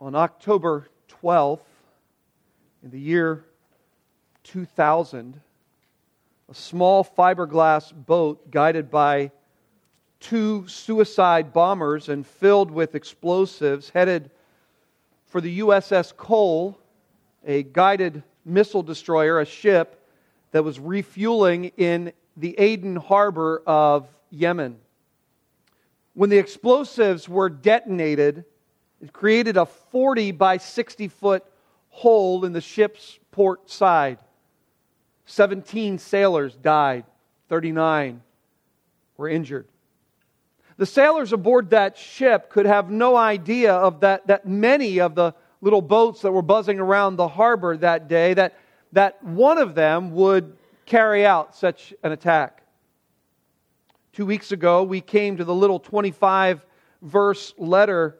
on October 12th, in the year 2000, a small fiberglass boat guided by two suicide bombers and filled with explosives headed for the USS Cole, a guided missile destroyer, a ship that was refueling in the Aden harbor of Yemen. When the explosives were detonated, it created a 40 by 60 foot hole in the ship's port side. 17 sailors died, 39 were injured. The sailors aboard that ship could have no idea of that, that many of the little boats that were buzzing around the harbor that day, that, that one of them would carry out such an attack. Two weeks ago, we came to the little 25 verse letter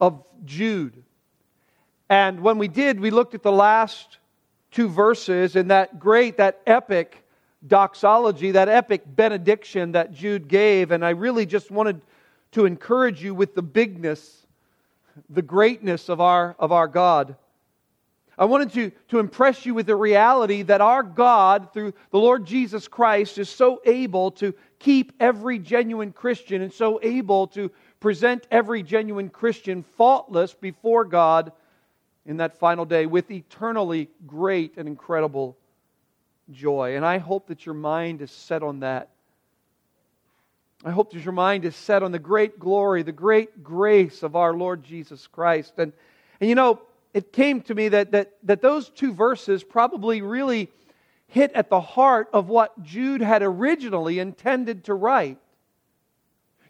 of Jude. And when we did, we looked at the last two verses and that great, that epic doxology, that epic benediction that Jude gave. And I really just wanted to encourage you with the bigness, the greatness of our, of our God. I wanted to, to impress you with the reality that our God, through the Lord Jesus Christ, is so able to keep every genuine Christian and so able to present every genuine Christian faultless before God in that final day with eternally great and incredible joy. And I hope that your mind is set on that. I hope that your mind is set on the great glory, the great grace of our Lord Jesus Christ. And, and you know, it came to me that, that, that those two verses probably really hit at the heart of what Jude had originally intended to write.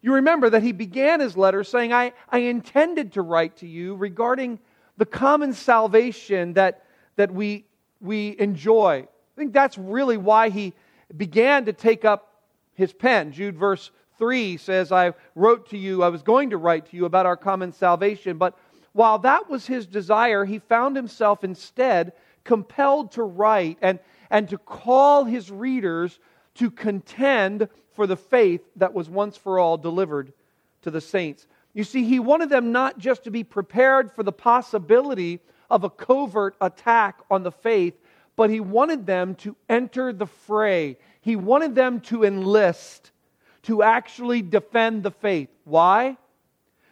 You remember that he began his letter saying, I, I intended to write to you regarding the common salvation that, that we, we enjoy. I think that's really why he began to take up his pen. Jude, verse 3 says, I wrote to you, I was going to write to you about our common salvation. But while that was his desire, he found himself instead compelled to write and, and to call his readers to contend for the faith that was once for all delivered to the saints. You see, he wanted them not just to be prepared for the possibility of a covert attack on the faith, but he wanted them to enter the fray. He wanted them to enlist, to actually defend the faith. Why?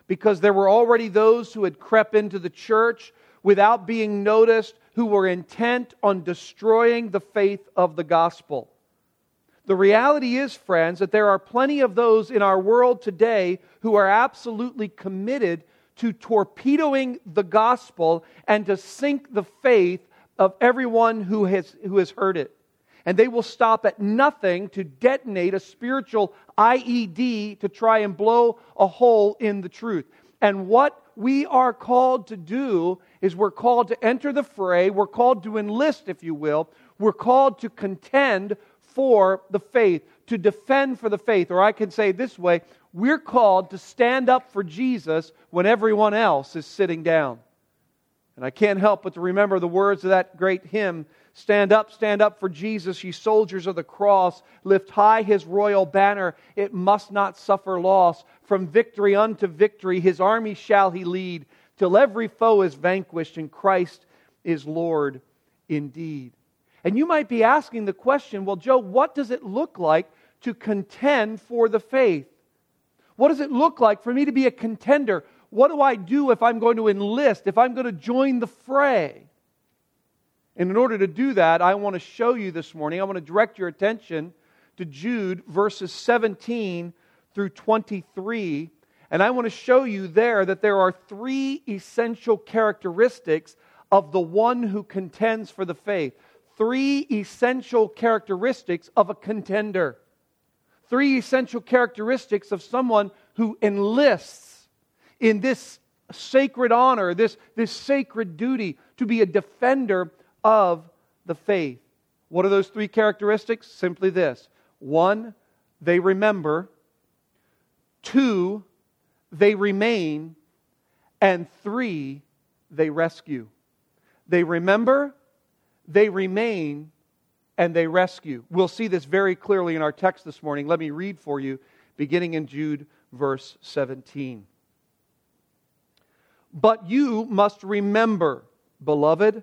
Because there were already those who had crept into the church without being noticed, who were intent on destroying the faith of the gospel. The reality is, friends, that there are plenty of those in our world today who are absolutely committed to torpedoing the gospel and to sink the faith of everyone who has, who has heard it. And they will stop at nothing to detonate a spiritual IED to try and blow a hole in the truth. And what we are called to do is we're called to enter the fray, we're called to enlist, if you will, we're called to contend for the faith, to defend for the faith. Or I can say this way we're called to stand up for Jesus when everyone else is sitting down. And I can't help but to remember the words of that great hymn Stand up, stand up for Jesus, ye soldiers of the cross. Lift high his royal banner. It must not suffer loss. From victory unto victory, his army shall he lead, till every foe is vanquished, and Christ is Lord indeed. And you might be asking the question well, Joe, what does it look like to contend for the faith? What does it look like for me to be a contender? What do I do if I'm going to enlist, if I'm going to join the fray? And in order to do that, I want to show you this morning, I want to direct your attention to Jude verses 17 through 23. And I want to show you there that there are three essential characteristics of the one who contends for the faith three essential characteristics of a contender. Three essential characteristics of someone who enlists in this sacred honor, this, this sacred duty to be a defender of the faith. What are those three characteristics? Simply this one, they remember, two, they remain, and three, they rescue. They remember, they remain and they rescue. We'll see this very clearly in our text this morning. Let me read for you, beginning in Jude, verse 17. But you must remember, beloved,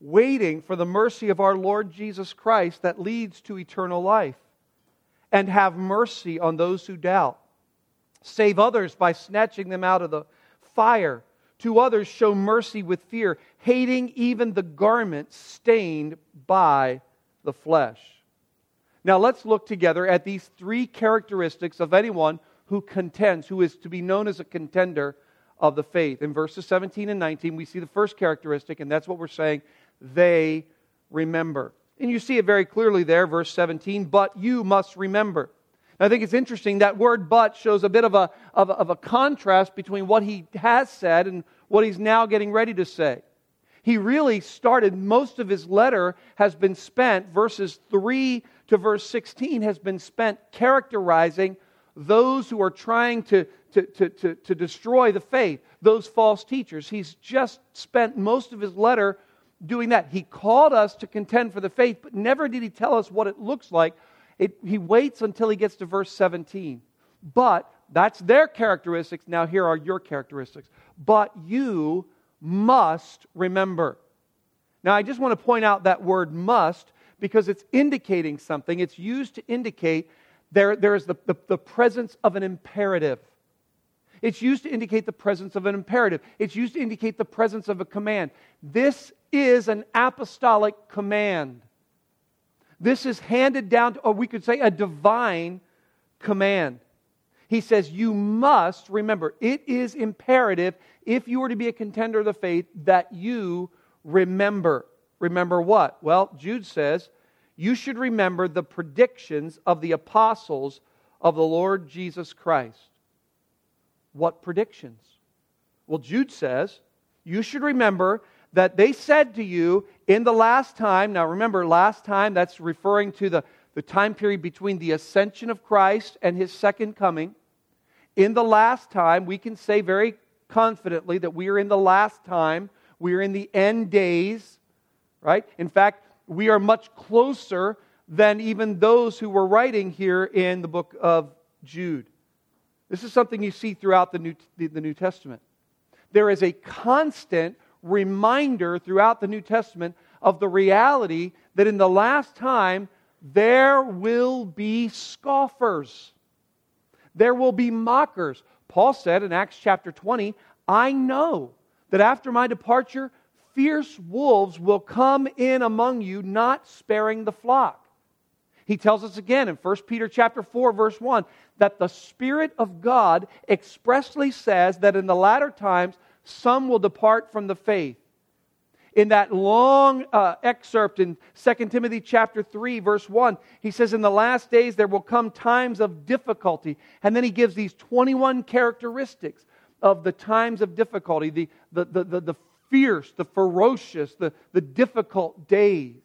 waiting for the mercy of our Lord Jesus Christ that leads to eternal life. And have mercy on those who doubt. Save others by snatching them out of the fire. To others, show mercy with fear, hating even the garment stained by the flesh. Now let's look together at these three characteristics of anyone who contends, who is to be known as a contender of the faith. In verses 17 and 19, we see the first characteristic, and that's what we're saying they remember. And you see it very clearly there, verse 17, but you must remember. I think it's interesting that word but shows a bit of a, of of a contrast between what he has said and what he's now getting ready to say. He really started, most of his letter has been spent, verses 3 to verse 16 has been spent characterizing those who are trying to, to, to, to, to destroy the faith, those false teachers. He's just spent most of his letter doing that. He called us to contend for the faith, but never did he tell us what it looks like. It, he waits until he gets to verse 17. But that's their characteristics. Now, here are your characteristics. But you must remember. Now, I just want to point out that word must because it's indicating something. It's used to indicate there, there is the, the, the presence of an imperative. It's used to indicate the presence of an imperative. It's used to indicate the presence of a command. This is an apostolic command. This is handed down to, or we could say, a divine command. He says, You must remember, it is imperative if you are to be a contender of the faith that you remember. Remember what? Well, Jude says, you should remember the predictions of the apostles of the Lord Jesus Christ. What predictions? Well, Jude says, you should remember that they said to you in the last time, now remember, last time, that's referring to the, the time period between the ascension of Christ and his second coming. In the last time, we can say very confidently that we are in the last time, we are in the end days right? In fact, we are much closer than even those who were writing here in the book of Jude. This is something you see throughout the New, the New Testament. There is a constant reminder throughout the New Testament of the reality that in the last time there will be scoffers, there will be mockers. Paul said in Acts chapter 20, I know that after my departure, fierce wolves will come in among you, not sparing the flock. He tells us again in 1 Peter chapter 4 verse 1 that the spirit of God expressly says that in the latter times some will depart from the faith. In that long uh, excerpt in 2 Timothy chapter 3 verse 1, he says in the last days there will come times of difficulty. And then he gives these 21 characteristics of the times of difficulty, the, the, the, the, the fierce, the ferocious, the, the difficult days.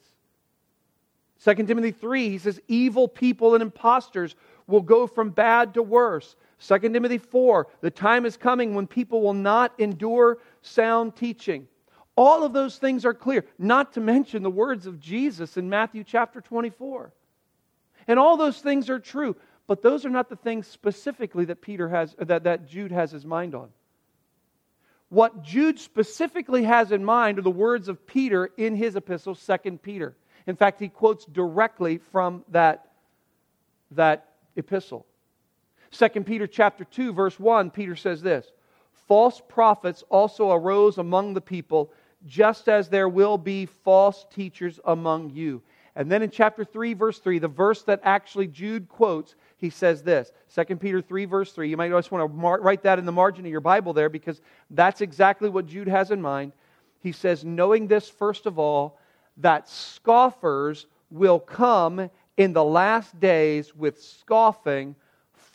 2 Timothy 3, he says, evil people and impostors will go from bad to worse. 2 Timothy 4, the time is coming when people will not endure sound teaching. All of those things are clear, not to mention the words of Jesus in Matthew chapter 24. And all those things are true, but those are not the things specifically that Peter has uh, that, that Jude has his mind on. What Jude specifically has in mind are the words of Peter in his epistle, 2 Peter. In fact, he quotes directly from that, that epistle. 2 Peter chapter 2 verse 1 Peter says this false prophets also arose among the people just as there will be false teachers among you and then in chapter 3 verse 3 the verse that actually Jude quotes he says this 2 Peter 3, verse 3. You might just want to mar- write that in the margin of your Bible there because that's exactly what Jude has in mind. He says, Knowing this, first of all, that scoffers will come in the last days with scoffing,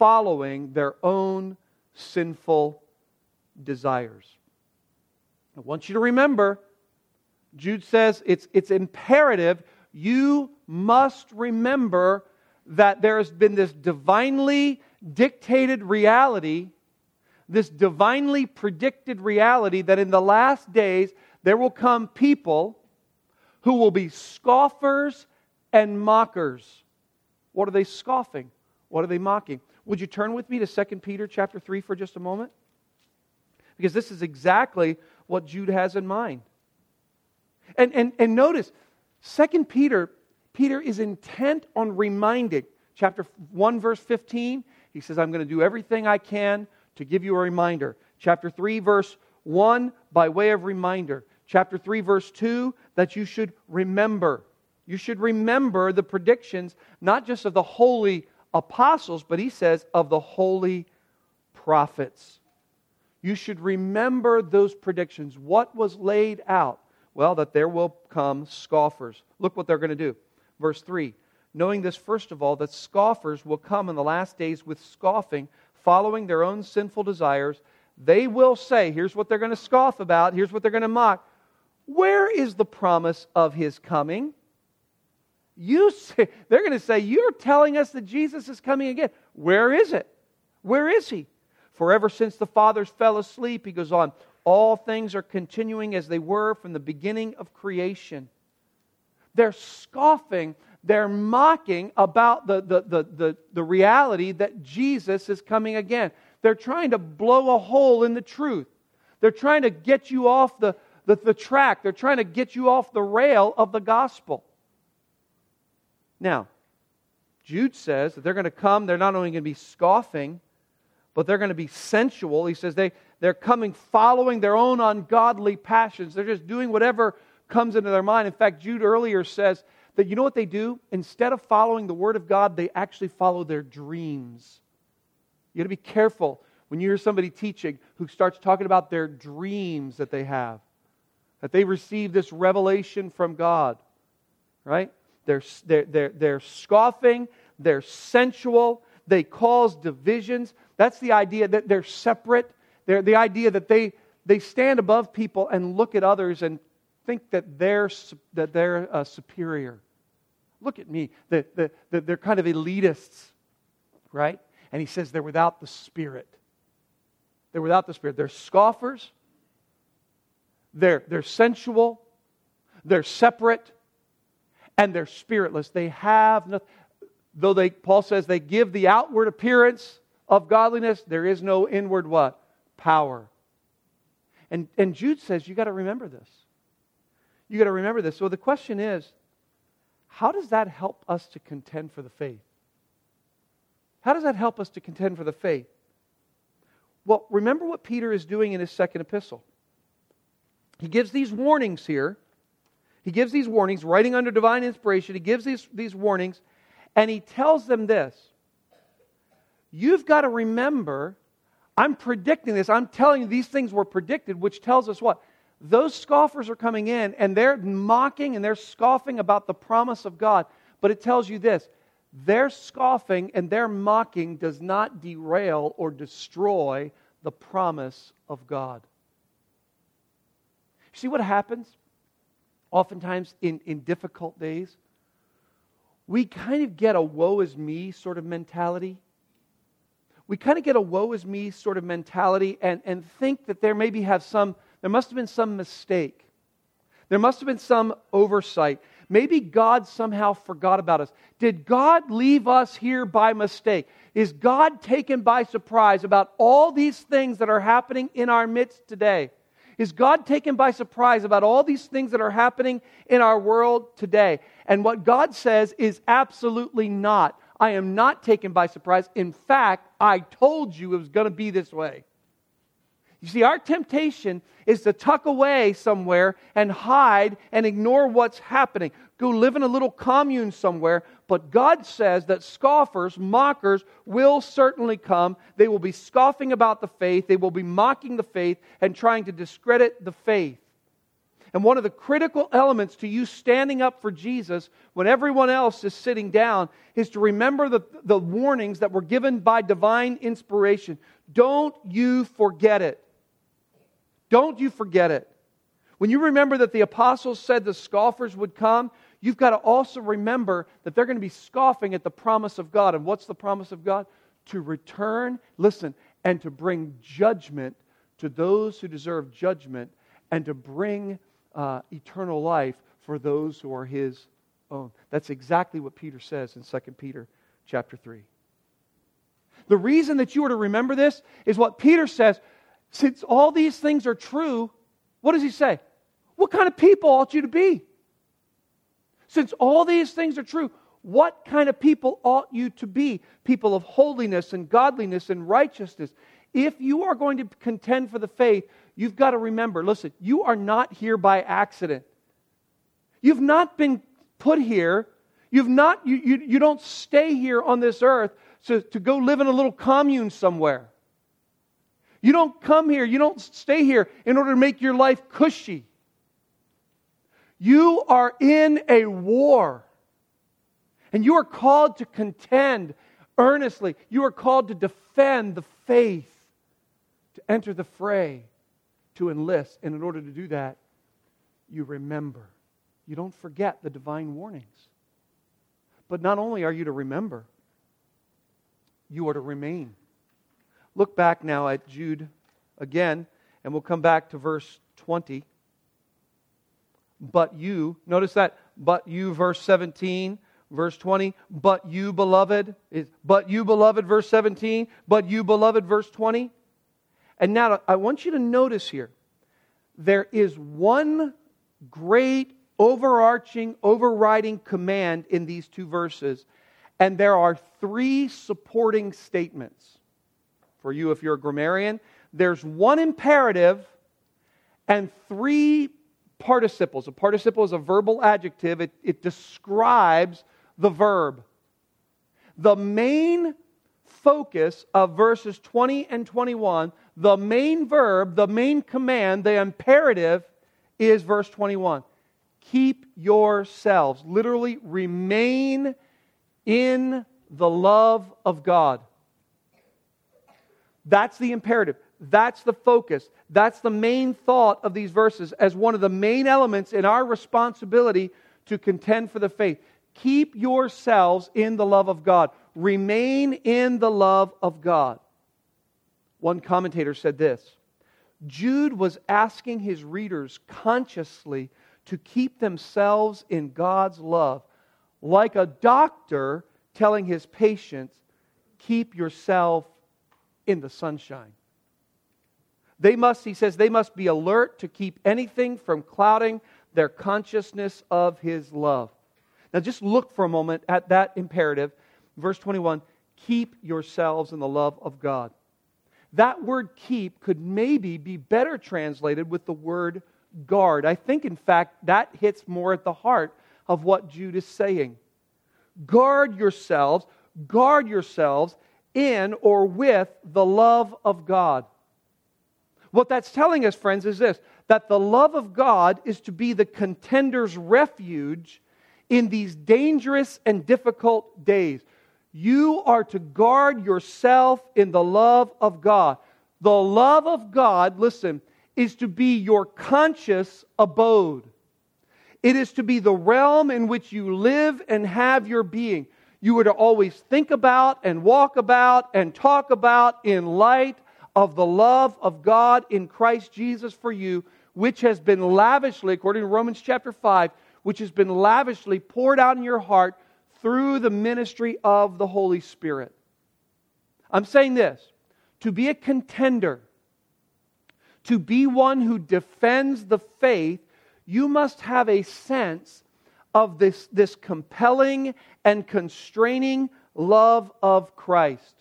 following their own sinful desires. I want you to remember, Jude says it's, it's imperative. You must remember that there has been this divinely dictated reality, this divinely predicted reality that in the last days there will come people who will be scoffers and mockers. What are they scoffing? What are they mocking? Would you turn with me to 2 Peter chapter 3 for just a moment? Because this is exactly what Jude has in mind. And, and, and notice, 2 Peter, Peter is intent on reminding, chapter 1, verse 15, he says, I'm going to do everything I can to give you a reminder. Chapter 3, verse 1, by way of reminder. Chapter 3, verse 2, that you should remember. You should remember the predictions, not just of the holy apostles, but he says of the holy prophets. You should remember those predictions. What was laid out? Well, that there will come scoffers. Look what they're going to do. Verse 3 Knowing this, first of all, that scoffers will come in the last days with scoffing, following their own sinful desires. They will say, here's what they're going to scoff about, here's what they're going to mock. Where is the promise of his coming? You say, they're going to say, You're telling us that Jesus is coming again. Where is it? Where is he? For ever since the fathers fell asleep, he goes on, all things are continuing as they were from the beginning of creation. They're scoffing, they're mocking about the, the, the, the, the reality that Jesus is coming again. They're trying to blow a hole in the truth. They're trying to get you off the, the, the track. They're trying to get you off the rail of the gospel. Now, Jude says that they're going to come, they're not only going to be scoffing, but they're going to be sensual. He says they, they're coming following their own ungodly passions. They're just doing whatever comes into their mind. In fact, Jude earlier says that you know what they do? Instead of following the Word of God, they actually follow their dreams. You got to be careful when you hear somebody teaching who starts talking about their dreams that they have, that they receive this revelation from God, right? They're, they're, they're, they're scoffing, they're sensual, they cause divisions. That's the idea that they're separate. They're the idea that they, they stand above people and look at others and think that they're, that they're uh, superior. Look at me. The, the, the, they're kind of elitists, right? And he says they're without the Spirit. They're without the Spirit. They're scoffers. They're, they're sensual. They're separate and they're spiritless. They have nothing. Though they, Paul says they give the outward appearance of godliness, there is no inward what? Power. And, and Jude says you got to remember this. You got to remember this. So the question is, how does that help us to contend for the faith? How does that help us to contend for the faith? Well, remember what Peter is doing in his second epistle. He gives these warnings here he gives these warnings, writing under divine inspiration. He gives these, these warnings, and he tells them this You've got to remember, I'm predicting this. I'm telling you these things were predicted, which tells us what? Those scoffers are coming in and they're mocking and they're scoffing about the promise of God. But it tells you this their scoffing and their mocking does not derail or destroy the promise of God. See what happens? Oftentimes in, in difficult days, we kind of get a woe is me sort of mentality. We kind of get a woe is me sort of mentality and, and think that there maybe have some, there must have been some mistake. There must have been some oversight. Maybe God somehow forgot about us. Did God leave us here by mistake? Is God taken by surprise about all these things that are happening in our midst today? Is God taken by surprise about all these things that are happening in our world today? And what God says is absolutely not. I am not taken by surprise. In fact, I told you it was going to be this way. You see, our temptation is to tuck away somewhere and hide and ignore what's happening. Go live in a little commune somewhere. But God says that scoffers, mockers, will certainly come. They will be scoffing about the faith, they will be mocking the faith and trying to discredit the faith. And one of the critical elements to you standing up for Jesus when everyone else is sitting down is to remember the, the warnings that were given by divine inspiration. Don't you forget it. Don't you forget it. When you remember that the apostles said the scoffers would come, you've got to also remember that they're going to be scoffing at the promise of God. And what's the promise of God? To return, listen, and to bring judgment to those who deserve judgment and to bring uh, eternal life for those who are his own. That's exactly what Peter says in 2 Peter chapter 3. The reason that you are to remember this is what Peter says. Since all these things are true, what does he say? What kind of people ought you to be? Since all these things are true, what kind of people ought you to be? People of holiness and godliness and righteousness. If you are going to contend for the faith, you've got to remember listen, you are not here by accident. You've not been put here. You've not, you, you, you don't stay here on this earth to, to go live in a little commune somewhere. You don't come here, you don't stay here in order to make your life cushy. You are in a war. And you are called to contend earnestly. You are called to defend the faith, to enter the fray, to enlist. And in order to do that, you remember. You don't forget the divine warnings. But not only are you to remember, you are to remain. Look back now at Jude again, and we'll come back to verse 20. But you, notice that, but you, verse 17, verse 20, but you, beloved, is but you, beloved, verse 17, but you, beloved, verse 20. And now I want you to notice here there is one great overarching, overriding command in these two verses, and there are three supporting statements. For you, if you're a grammarian, there's one imperative and three participles. A participle is a verbal adjective, it, it describes the verb. The main focus of verses 20 and 21, the main verb, the main command, the imperative is verse 21. Keep yourselves, literally, remain in the love of God. That's the imperative. That's the focus. That's the main thought of these verses as one of the main elements in our responsibility to contend for the faith. Keep yourselves in the love of God. Remain in the love of God. One commentator said this Jude was asking his readers consciously to keep themselves in God's love like a doctor telling his patients, keep yourself in the sunshine. They must, he says, they must be alert to keep anything from clouding their consciousness of his love. Now, just look for a moment at that imperative. Verse 21 keep yourselves in the love of God. That word keep could maybe be better translated with the word guard. I think, in fact, that hits more at the heart of what Jude is saying. Guard yourselves, guard yourselves in or with the love of God. What that's telling us, friends, is this that the love of God is to be the contender's refuge in these dangerous and difficult days. You are to guard yourself in the love of God. The love of God, listen, is to be your conscious abode. It is to be the realm in which you live and have your being. You were to always think about and walk about and talk about in light of the love of God in Christ Jesus for you, which has been lavishly, according to Romans chapter 5, which has been lavishly poured out in your heart through the ministry of the Holy Spirit. I'm saying this to be a contender, to be one who defends the faith, you must have a sense of this, this compelling and constraining love of Christ.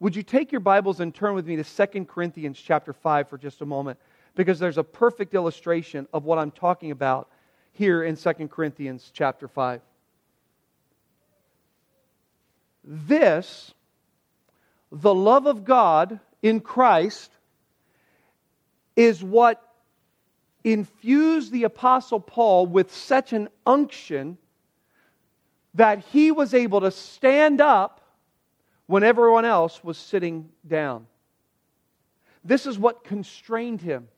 Would you take your Bibles and turn with me to 2 Corinthians chapter 5 for just a moment? Because there's a perfect illustration of what I'm talking about here in 2 Corinthians chapter 5. This, the love of God in Christ, is what infused the Apostle Paul with such an unction that he was able to stand up when everyone else was sitting down. This is what constrained him.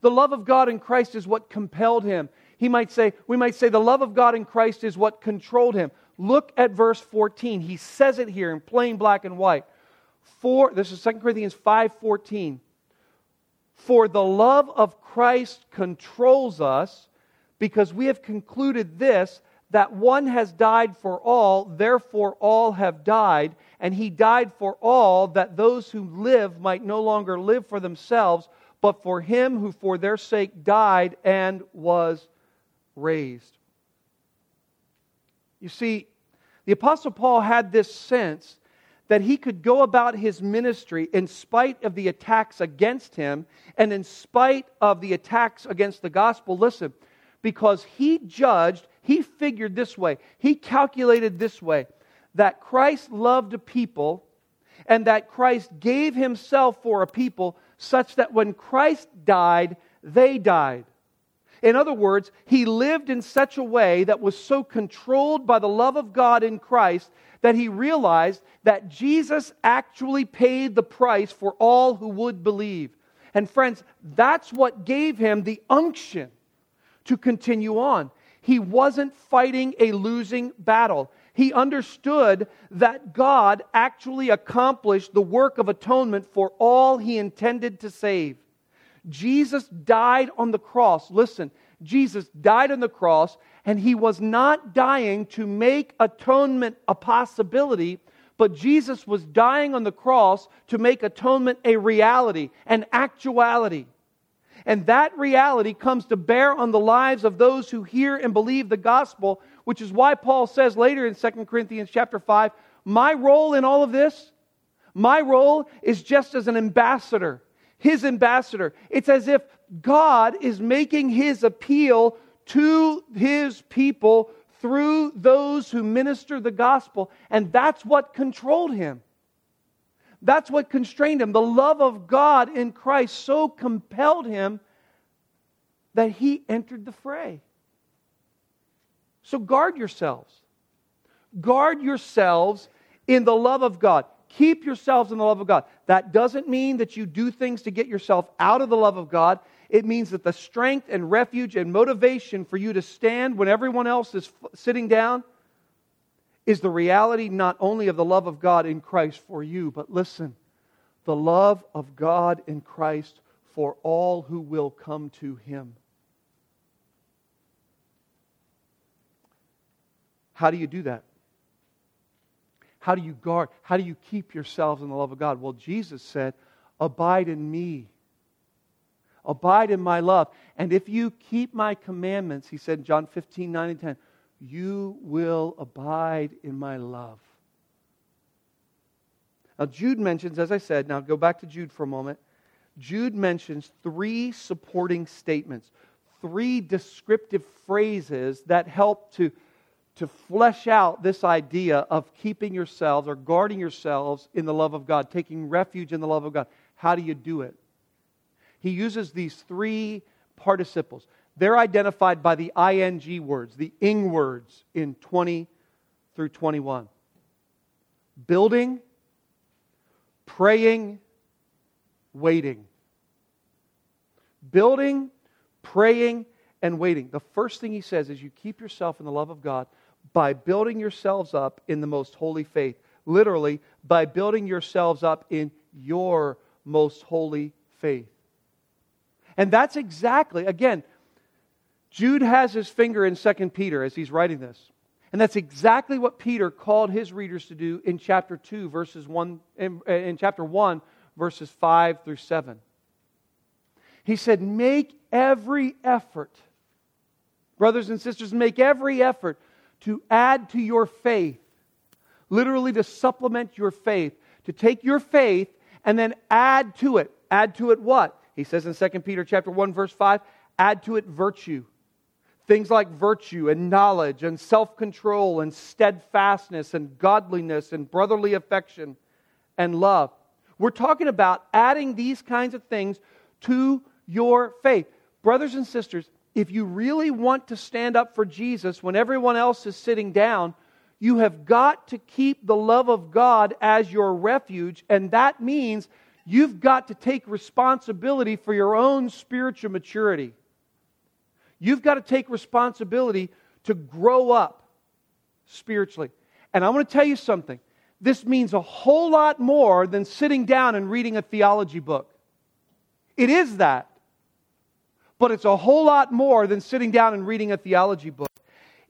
The love of God in Christ is what compelled him. He might say, we might say, the love of God in Christ is what controlled him. Look at verse 14. He says it here in plain black and white. For this is 2 Corinthians 5:14. For the love of Christ controls us because we have concluded this that one has died for all, therefore all have died, and he died for all that those who live might no longer live for themselves, but for him who for their sake died and was raised. You see, the Apostle Paul had this sense that he could go about his ministry in spite of the attacks against him and in spite of the attacks against the gospel. Listen, because he judged, he figured this way, he calculated this way that Christ loved a people and that Christ gave himself for a people such that when Christ died, they died. In other words, he lived in such a way that was so controlled by the love of God in Christ that he realized that Jesus actually paid the price for all who would believe. And friends, that's what gave him the unction to continue on. He wasn't fighting a losing battle. He understood that God actually accomplished the work of atonement for all he intended to save. Jesus died on the cross. Listen, Jesus died on the cross, and he was not dying to make atonement a possibility, but Jesus was dying on the cross to make atonement a reality, an actuality. And that reality comes to bear on the lives of those who hear and believe the gospel, which is why Paul says later in 2 Corinthians chapter 5, my role in all of this, my role is just as an ambassador his ambassador. It's as if God is making his appeal to his people through those who minister the gospel, and that's what controlled him. That's what constrained him. The love of God in Christ so compelled him that he entered the fray. So guard yourselves. Guard yourselves in the love of God. Keep yourselves in the love of God. That doesn't mean that you do things to get yourself out of the love of God. It means that the strength and refuge and motivation for you to stand when everyone else is sitting down is the reality not only of the love of God in Christ for you, but listen, the love of God in Christ for all who will come to Him. How do you do that? How do you guard? How do you keep yourselves in the love of God? Well, Jesus said, Abide in me. Abide in my love. And if you keep my commandments, he said in John 15, 9 and 10, you will abide in my love. Now, Jude mentions, as I said, now go back to Jude for a moment. Jude mentions three supporting statements, three descriptive phrases that help to to flesh out this idea of keeping yourselves or guarding yourselves in the love of God, taking refuge in the love of God. How do you do it? He uses these three participles. They're identified by the ing words, the ing words in 20 through 21. Building, praying, waiting. Building, praying, and waiting. The first thing he says is you keep yourself in the love of God by building yourselves up in the most holy faith. Literally, by building yourselves up in your most holy faith. And that's exactly, again, Jude has his finger in 2 Peter as he's writing this. And that's exactly what Peter called his readers to do in chapter 2, verses 1, in, in chapter 1, verses 5 through 7. He said, Make every effort, brothers and sisters, make every effort to add to your faith, literally to supplement your faith, to take your faith and then add to it. Add to it what? He says in 2 Peter chapter 1 verse 5, add to it virtue. Things like virtue and knowledge and self-control and steadfastness and godliness and brotherly affection and love. We're talking about adding these kinds of things to your faith. Brothers and sisters, if you really want to stand up for Jesus when everyone else is sitting down, you have got to keep the love of God as your refuge, and that means You've got to take responsibility for your own spiritual maturity. You've got to take responsibility to grow up spiritually. And I want to tell you something. This means a whole lot more than sitting down and reading a theology book. It is that. But it's a whole lot more than sitting down and reading a theology book.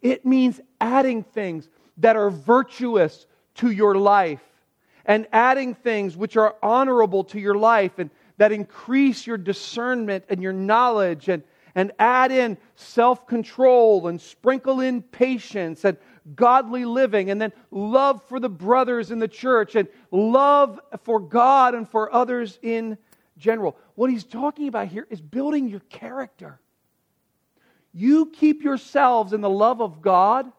It means adding things that are virtuous to your life and adding things which are honorable to your life and that increase your discernment and your knowledge and, and add in self control and sprinkle in patience and godly living and then love for the brothers in the church and love for God and for others in general. What he's talking about here is building your character. You keep yourselves in the love of God.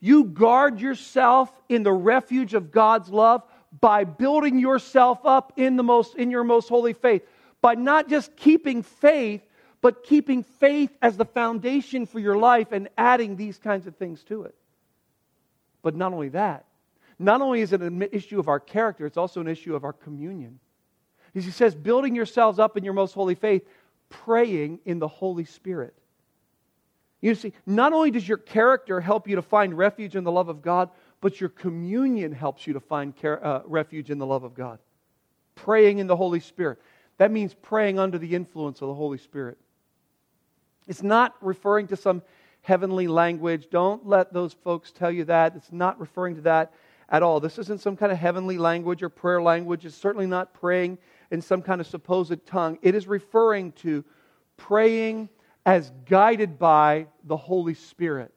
You guard yourself in the refuge of God's love by building yourself up in the most in your most holy faith. By not just keeping faith, but keeping faith as the foundation for your life and adding these kinds of things to it. But not only that, not only is it an issue of our character, it's also an issue of our communion. He says, building yourselves up in your most holy faith, praying in the Holy Spirit. You see, not only does your character help you to find refuge in the love of God, but your communion helps you to find care, uh, refuge in the love of God. Praying in the Holy Spirit. That means praying under the influence of the Holy Spirit. It's not referring to some heavenly language. Don't let those folks tell you that. It's not referring to that at all. This isn't some kind of heavenly language or prayer language. It's certainly not praying in some kind of supposed tongue. It is referring to praying as guided by the Holy Spirit.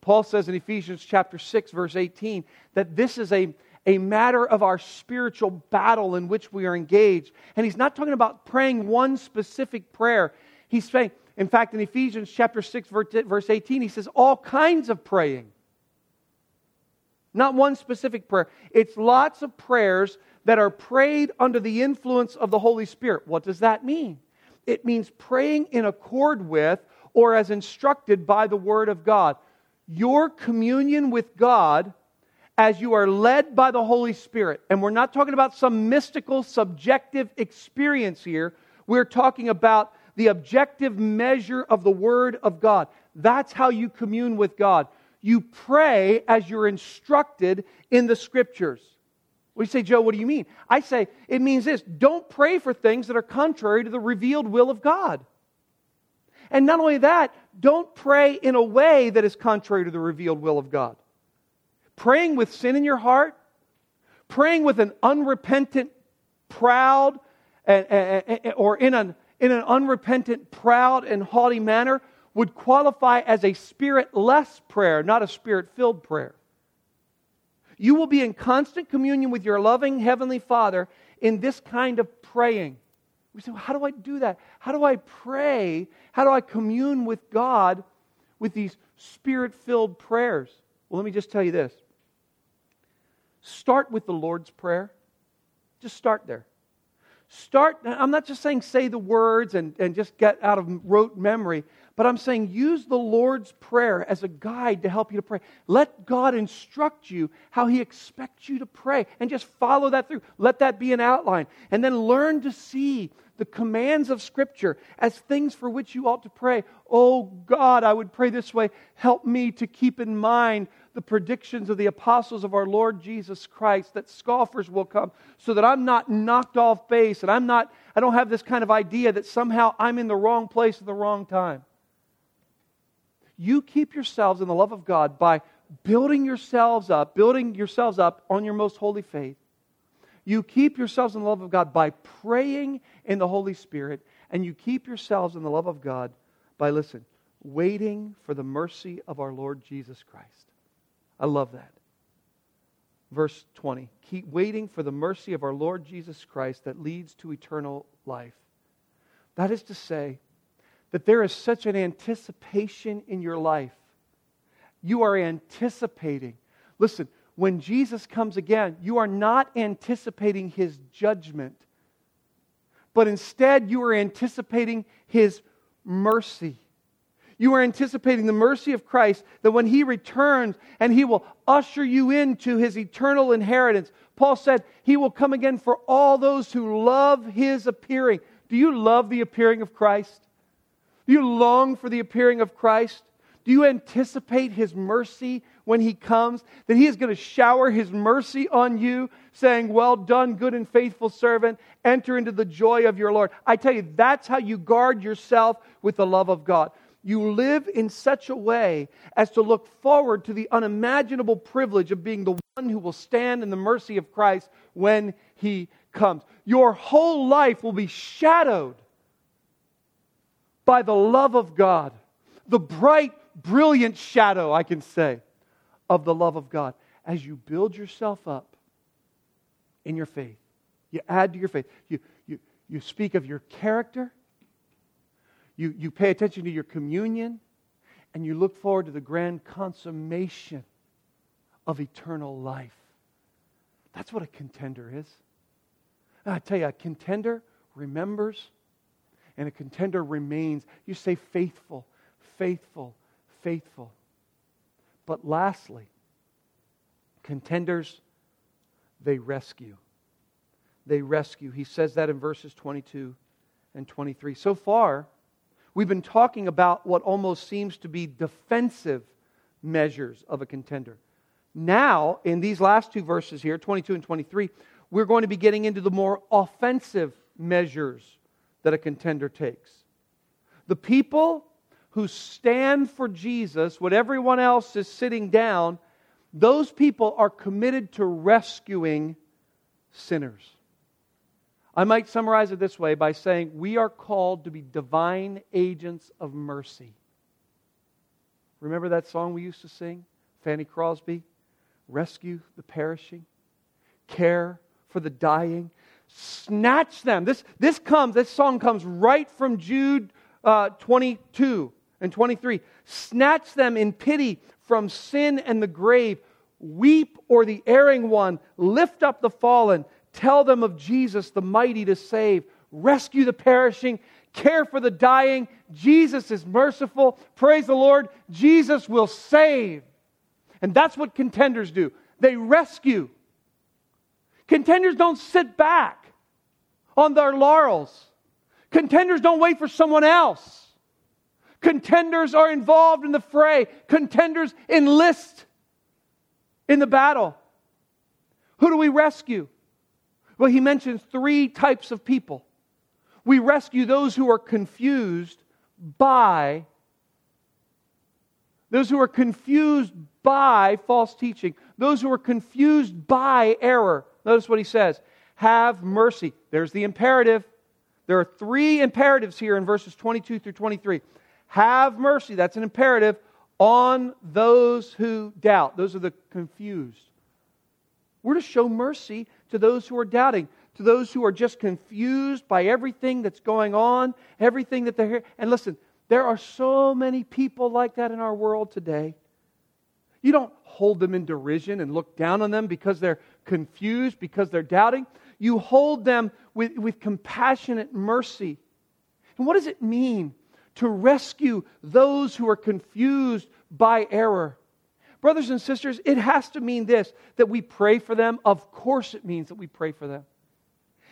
Paul says in Ephesians chapter 6 verse 18 that this is a a matter of our spiritual battle in which we are engaged. And he's not talking about praying one specific prayer. He's saying, in fact, in Ephesians chapter 6, verse 18, he says, all kinds of praying. Not one specific prayer. It's lots of prayers that are prayed under the influence of the Holy Spirit. What does that mean? It means praying in accord with or as instructed by the Word of God. Your communion with God as you are led by the Holy Spirit. And we're not talking about some mystical, subjective experience here. We're talking about the objective measure of the Word of God. That's how you commune with God. You pray as you're instructed in the Scriptures. We say, Joe, what do you mean? I say, it means this don't pray for things that are contrary to the revealed will of God. And not only that, don't pray in a way that is contrary to the revealed will of God. Praying with sin in your heart, praying with an unrepentant, proud, or in an, in an unrepentant, proud, and haughty manner would qualify as a spirit less prayer, not a spirit filled prayer. You will be in constant communion with your loving Heavenly Father in this kind of praying. We say, well, how do I do that? How do I pray? How do I commune with God with these spirit filled prayers? Well, let me just tell you this start with the Lord's Prayer. Just start there. Start, I'm not just saying say the words and, and just get out of rote memory, but I'm saying use the Lord's Prayer as a guide to help you to pray. Let God instruct you how He expects you to pray and just follow that through. Let that be an outline. And then learn to see the commands of Scripture as things for which you ought to pray. Oh God, I would pray this way. Help me to keep in mind the predictions of the apostles of our Lord Jesus Christ that scoffers will come so that I'm not knocked off base and I'm not, I don't have this kind of idea that somehow I'm in the wrong place at the wrong time. You keep yourselves in the love of God by building yourselves up, building yourselves up on your most holy faith. You keep yourselves in the love of God by praying in the Holy Spirit, and you keep yourselves in the love of God by, listen, waiting for the mercy of our Lord Jesus Christ. I love that. Verse 20 Keep waiting for the mercy of our Lord Jesus Christ that leads to eternal life. That is to say, that there is such an anticipation in your life. You are anticipating. Listen, when Jesus comes again, you are not anticipating his judgment, but instead you are anticipating his mercy. You are anticipating the mercy of Christ that when he returns and he will usher you into his eternal inheritance. Paul said he will come again for all those who love his appearing. Do you love the appearing of Christ? Do you long for the appearing of Christ? Do you anticipate his mercy when he comes? That he is going to shower his mercy on you, saying, Well done, good and faithful servant. Enter into the joy of your Lord. I tell you, that's how you guard yourself with the love of God. You live in such a way as to look forward to the unimaginable privilege of being the one who will stand in the mercy of Christ when he comes. Your whole life will be shadowed by the love of God, the bright, brilliant shadow, I can say, of the love of God. As you build yourself up in your faith, you add to your faith, you, you, you speak of your character, you, you pay attention to your communion, and you look forward to the grand consummation of eternal life. That's what a contender is. And I tell you, a contender remembers and a contender remains. You say faithful, faithful, faithful. But lastly, contenders, they rescue. They rescue. He says that in verses 22 and 23. So far, we've been talking about what almost seems to be defensive measures of a contender. Now, in these last two verses here, 22 and 23, we're going to be getting into the more offensive measures that a contender takes. The people who stand for Jesus when everyone else is sitting down, those people are committed to rescuing sinners. I might summarize it this way by saying we are called to be divine agents of mercy. Remember that song we used to sing? Fanny Crosby? Rescue the perishing, care for the dying, snatch them. This, this comes, this song comes right from Jude uh, 22 and 23. Snatch them in pity from sin and the grave. Weep o'er the erring one. Lift up the fallen. Tell them of Jesus, the mighty to save. Rescue the perishing. Care for the dying. Jesus is merciful. Praise the Lord. Jesus will save. And that's what contenders do. They rescue. Contenders don't sit back on their laurels. Contenders don't wait for someone else. Contenders are involved in the fray. Contenders enlist in the battle. Who do we rescue? Well, he mentions three types of people. We rescue those who are confused by those who are confused by false teaching, those who are confused by error. Notice what he says have mercy. There's the imperative. There are three imperatives here in verses 22 through 23. Have mercy, that's an imperative, on those who doubt. Those are the confused. We're to show mercy to those who are doubting, to those who are just confused by everything that's going on, everything that they're hearing. And listen, there are so many people like that in our world today. You don't hold them in derision and look down on them because they're confused, because they're doubting. You hold them with, with compassionate mercy. And what does it mean to rescue those who are confused by error? Brothers and sisters, it has to mean this that we pray for them. Of course, it means that we pray for them.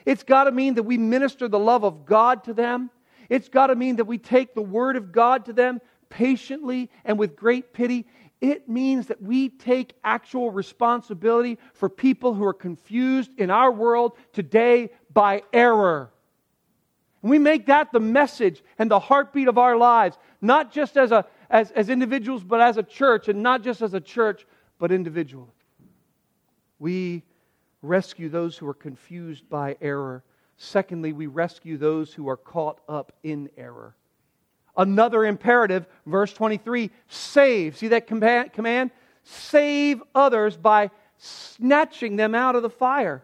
It's got to mean that we minister the love of God to them. It's got to mean that we take the word of God to them patiently and with great pity. It means that we take actual responsibility for people who are confused in our world today by error. And we make that the message and the heartbeat of our lives, not just as, a, as, as individuals, but as a church, and not just as a church, but individually. We rescue those who are confused by error. Secondly, we rescue those who are caught up in error. Another imperative, verse 23 save. See that command? Save others by snatching them out of the fire.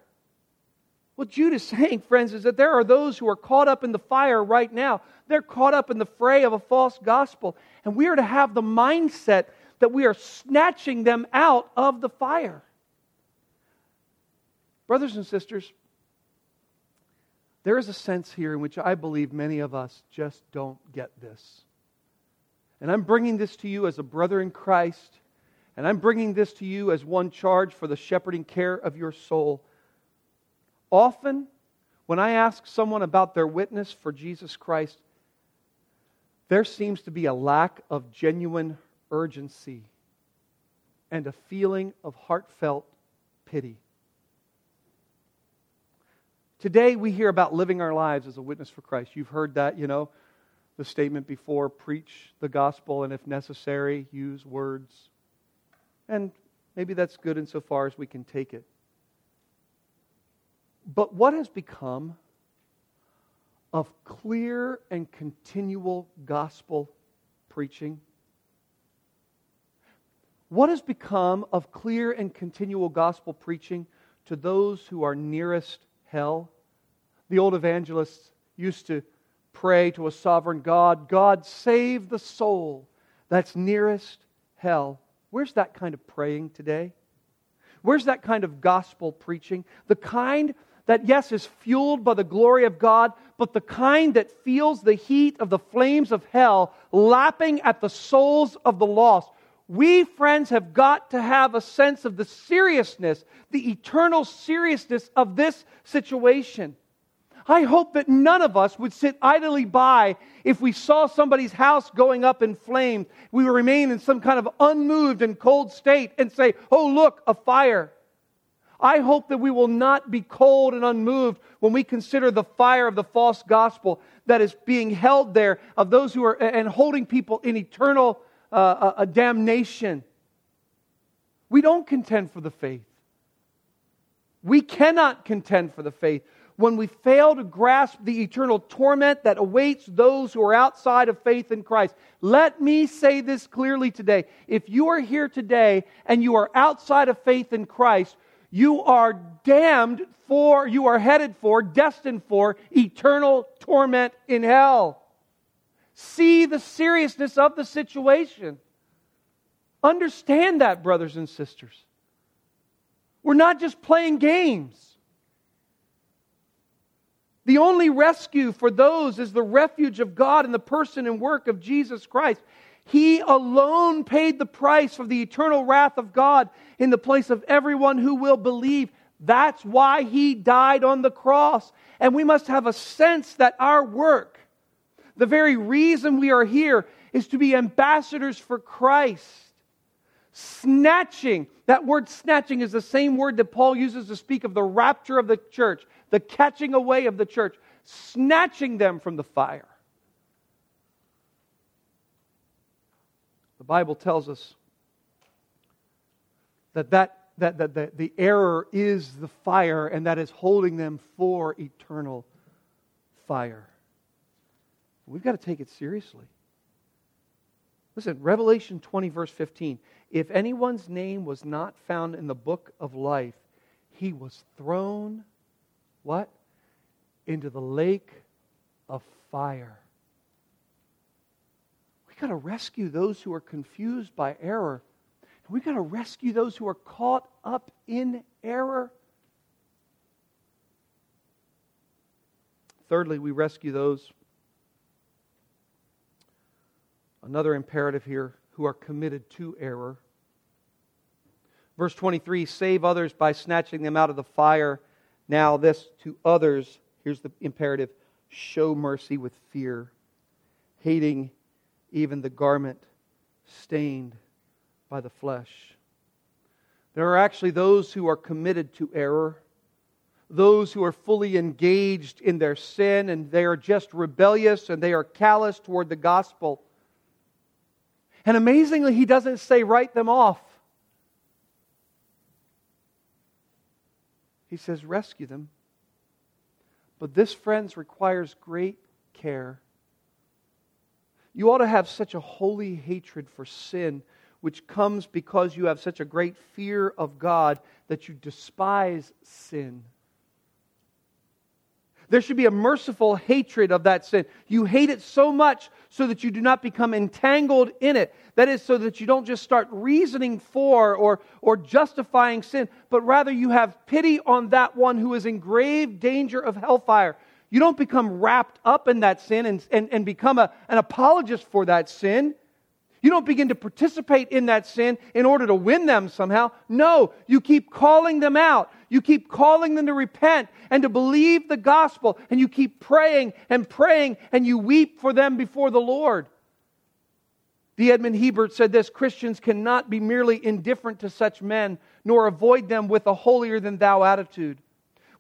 What Jude is saying, friends, is that there are those who are caught up in the fire right now. They're caught up in the fray of a false gospel. And we are to have the mindset that we are snatching them out of the fire. Brothers and sisters, there is a sense here in which I believe many of us just don't get this. And I'm bringing this to you as a brother in Christ. And I'm bringing this to you as one charge for the shepherding care of your soul. Often, when I ask someone about their witness for Jesus Christ, there seems to be a lack of genuine urgency and a feeling of heartfelt pity. Today, we hear about living our lives as a witness for Christ. You've heard that, you know, the statement before preach the gospel, and if necessary, use words. And maybe that's good insofar as we can take it. But what has become of clear and continual gospel preaching? What has become of clear and continual gospel preaching to those who are nearest hell? The old evangelists used to pray to a sovereign God God, save the soul that's nearest hell. Where's that kind of praying today? Where's that kind of gospel preaching? The kind that, yes, is fueled by the glory of God, but the kind that feels the heat of the flames of hell lapping at the souls of the lost. We, friends, have got to have a sense of the seriousness, the eternal seriousness of this situation. I hope that none of us would sit idly by if we saw somebody's house going up in flames. We would remain in some kind of unmoved and cold state and say, Oh, look, a fire. I hope that we will not be cold and unmoved when we consider the fire of the false gospel that is being held there of those who are and holding people in eternal uh, damnation. We don't contend for the faith. We cannot contend for the faith when we fail to grasp the eternal torment that awaits those who are outside of faith in Christ. Let me say this clearly today. If you are here today and you are outside of faith in Christ, you are damned for, you are headed for, destined for eternal torment in hell. See the seriousness of the situation. Understand that, brothers and sisters. We're not just playing games. The only rescue for those is the refuge of God in the person and work of Jesus Christ. He alone paid the price for the eternal wrath of God in the place of everyone who will believe. That's why he died on the cross. And we must have a sense that our work, the very reason we are here, is to be ambassadors for Christ. Snatching, that word snatching is the same word that Paul uses to speak of the rapture of the church, the catching away of the church, snatching them from the fire. Bible tells us that, that, that, that, that the error is the fire, and that is holding them for eternal fire. We've got to take it seriously. Listen, Revelation 20, verse 15. If anyone's name was not found in the book of life, he was thrown, what? Into the lake of fire We've got to rescue those who are confused by error. We've got to rescue those who are caught up in error. Thirdly, we rescue those. Another imperative here who are committed to error. Verse 23 save others by snatching them out of the fire. Now, this to others, here's the imperative show mercy with fear, hating even the garment stained by the flesh. There are actually those who are committed to error, those who are fully engaged in their sin and they are just rebellious and they are callous toward the gospel. And amazingly, he doesn't say write them off. He says rescue them. But this, friends, requires great care. You ought to have such a holy hatred for sin, which comes because you have such a great fear of God that you despise sin. There should be a merciful hatred of that sin. You hate it so much so that you do not become entangled in it. That is, so that you don't just start reasoning for or, or justifying sin, but rather you have pity on that one who is in grave danger of hellfire. You don't become wrapped up in that sin and, and, and become a, an apologist for that sin. You don't begin to participate in that sin in order to win them somehow. No, you keep calling them out. You keep calling them to repent and to believe the gospel, and you keep praying and praying, and you weep for them before the Lord. D. Edmond Hiebert said this Christians cannot be merely indifferent to such men, nor avoid them with a holier than thou attitude.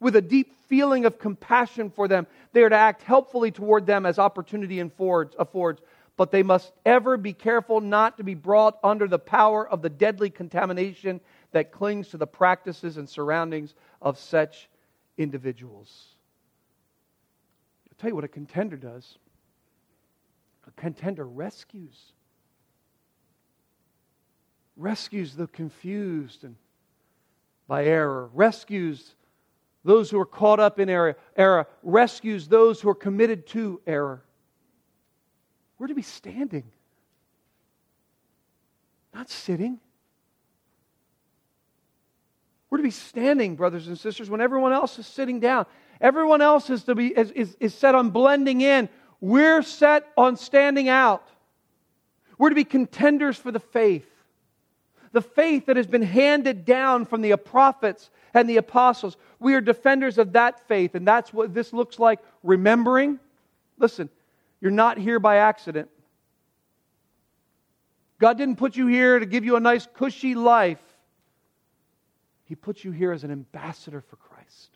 With a deep feeling of compassion for them, they are to act helpfully toward them as opportunity affords, but they must ever be careful not to be brought under the power of the deadly contamination that clings to the practices and surroundings of such individuals. I'll tell you what a contender does a contender rescues. Rescues the confused and by error, rescues those who are caught up in error, error, rescues those who are committed to error. We're to be standing, not sitting. We're to be standing, brothers and sisters, when everyone else is sitting down. Everyone else is to be is, is, is set on blending in. We're set on standing out. We're to be contenders for the faith. The faith that has been handed down from the prophets and the apostles. We are defenders of that faith, and that's what this looks like remembering. Listen, you're not here by accident. God didn't put you here to give you a nice, cushy life. He put you here as an ambassador for Christ.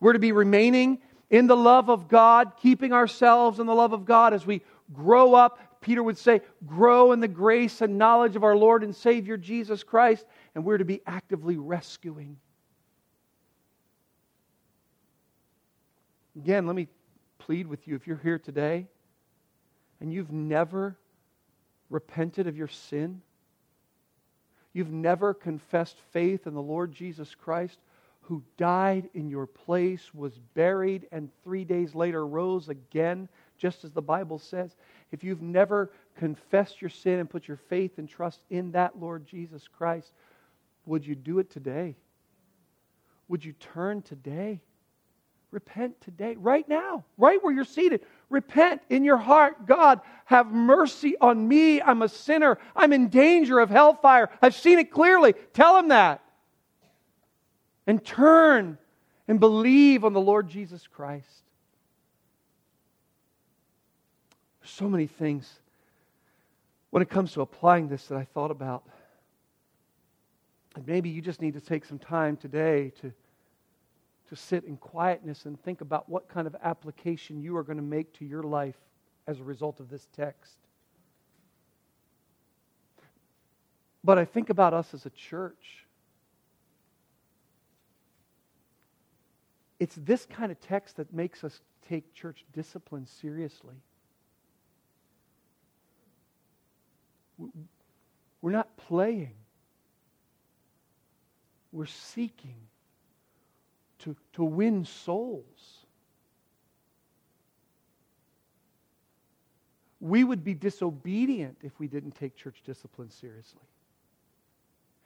We're to be remaining in the love of God, keeping ourselves in the love of God as we grow up. Peter would say, grow in the grace and knowledge of our Lord and Savior Jesus Christ. And we're to be actively rescuing. Again, let me plead with you if you're here today and you've never repented of your sin, you've never confessed faith in the Lord Jesus Christ, who died in your place, was buried, and three days later rose again, just as the Bible says. If you've never confessed your sin and put your faith and trust in that Lord Jesus Christ, would you do it today? Would you turn today? Repent today, right now, right where you're seated. Repent in your heart. God, have mercy on me. I'm a sinner. I'm in danger of hellfire. I've seen it clearly. Tell him that. And turn and believe on the Lord Jesus Christ. There's so many things when it comes to applying this that I thought about. And maybe you just need to take some time today to to sit in quietness and think about what kind of application you are going to make to your life as a result of this text. But I think about us as a church. It's this kind of text that makes us take church discipline seriously. We're not playing, we're seeking to, to win souls. We would be disobedient if we didn't take church discipline seriously.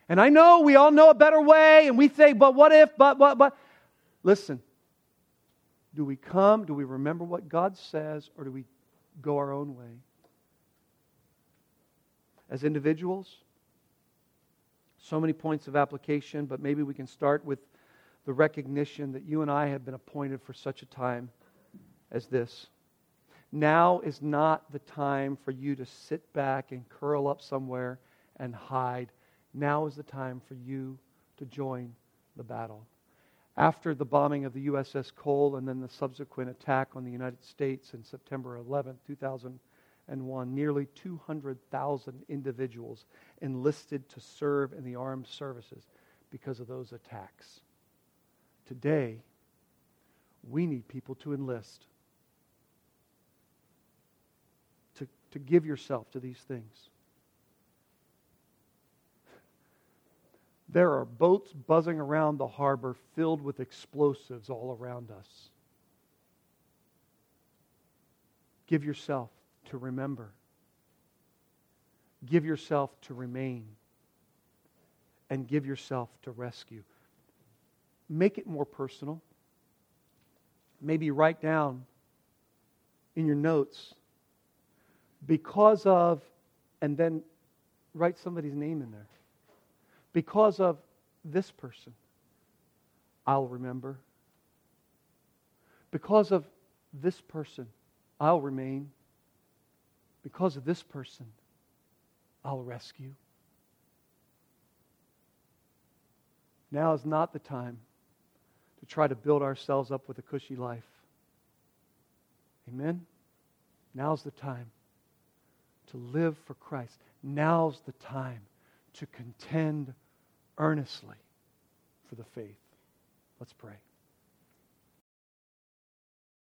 And I know we all know a better way, and we say, but what if, but, but, but. Listen, do we come, do we remember what God says, or do we go our own way? As individuals, so many points of application, but maybe we can start with the recognition that you and I have been appointed for such a time as this. Now is not the time for you to sit back and curl up somewhere and hide. Now is the time for you to join the battle. After the bombing of the USS Cole and then the subsequent attack on the United States in September 11, 2001, nearly 200,000 individuals enlisted to serve in the armed services because of those attacks. Today, we need people to enlist, to, to give yourself to these things. There are boats buzzing around the harbor filled with explosives all around us. Give yourself to remember. Give yourself to remain. And give yourself to rescue make it more personal. Maybe write down in your notes Because of, and then write somebody's name in there. Because of this person, I'll remember. Because of this person, I'll remain. Because of this person, I'll rescue. Now is not the time to try to build ourselves up with a cushy life. Amen? Now's the time to live for Christ. Now's the time to contend earnestly for the faith. Let's pray.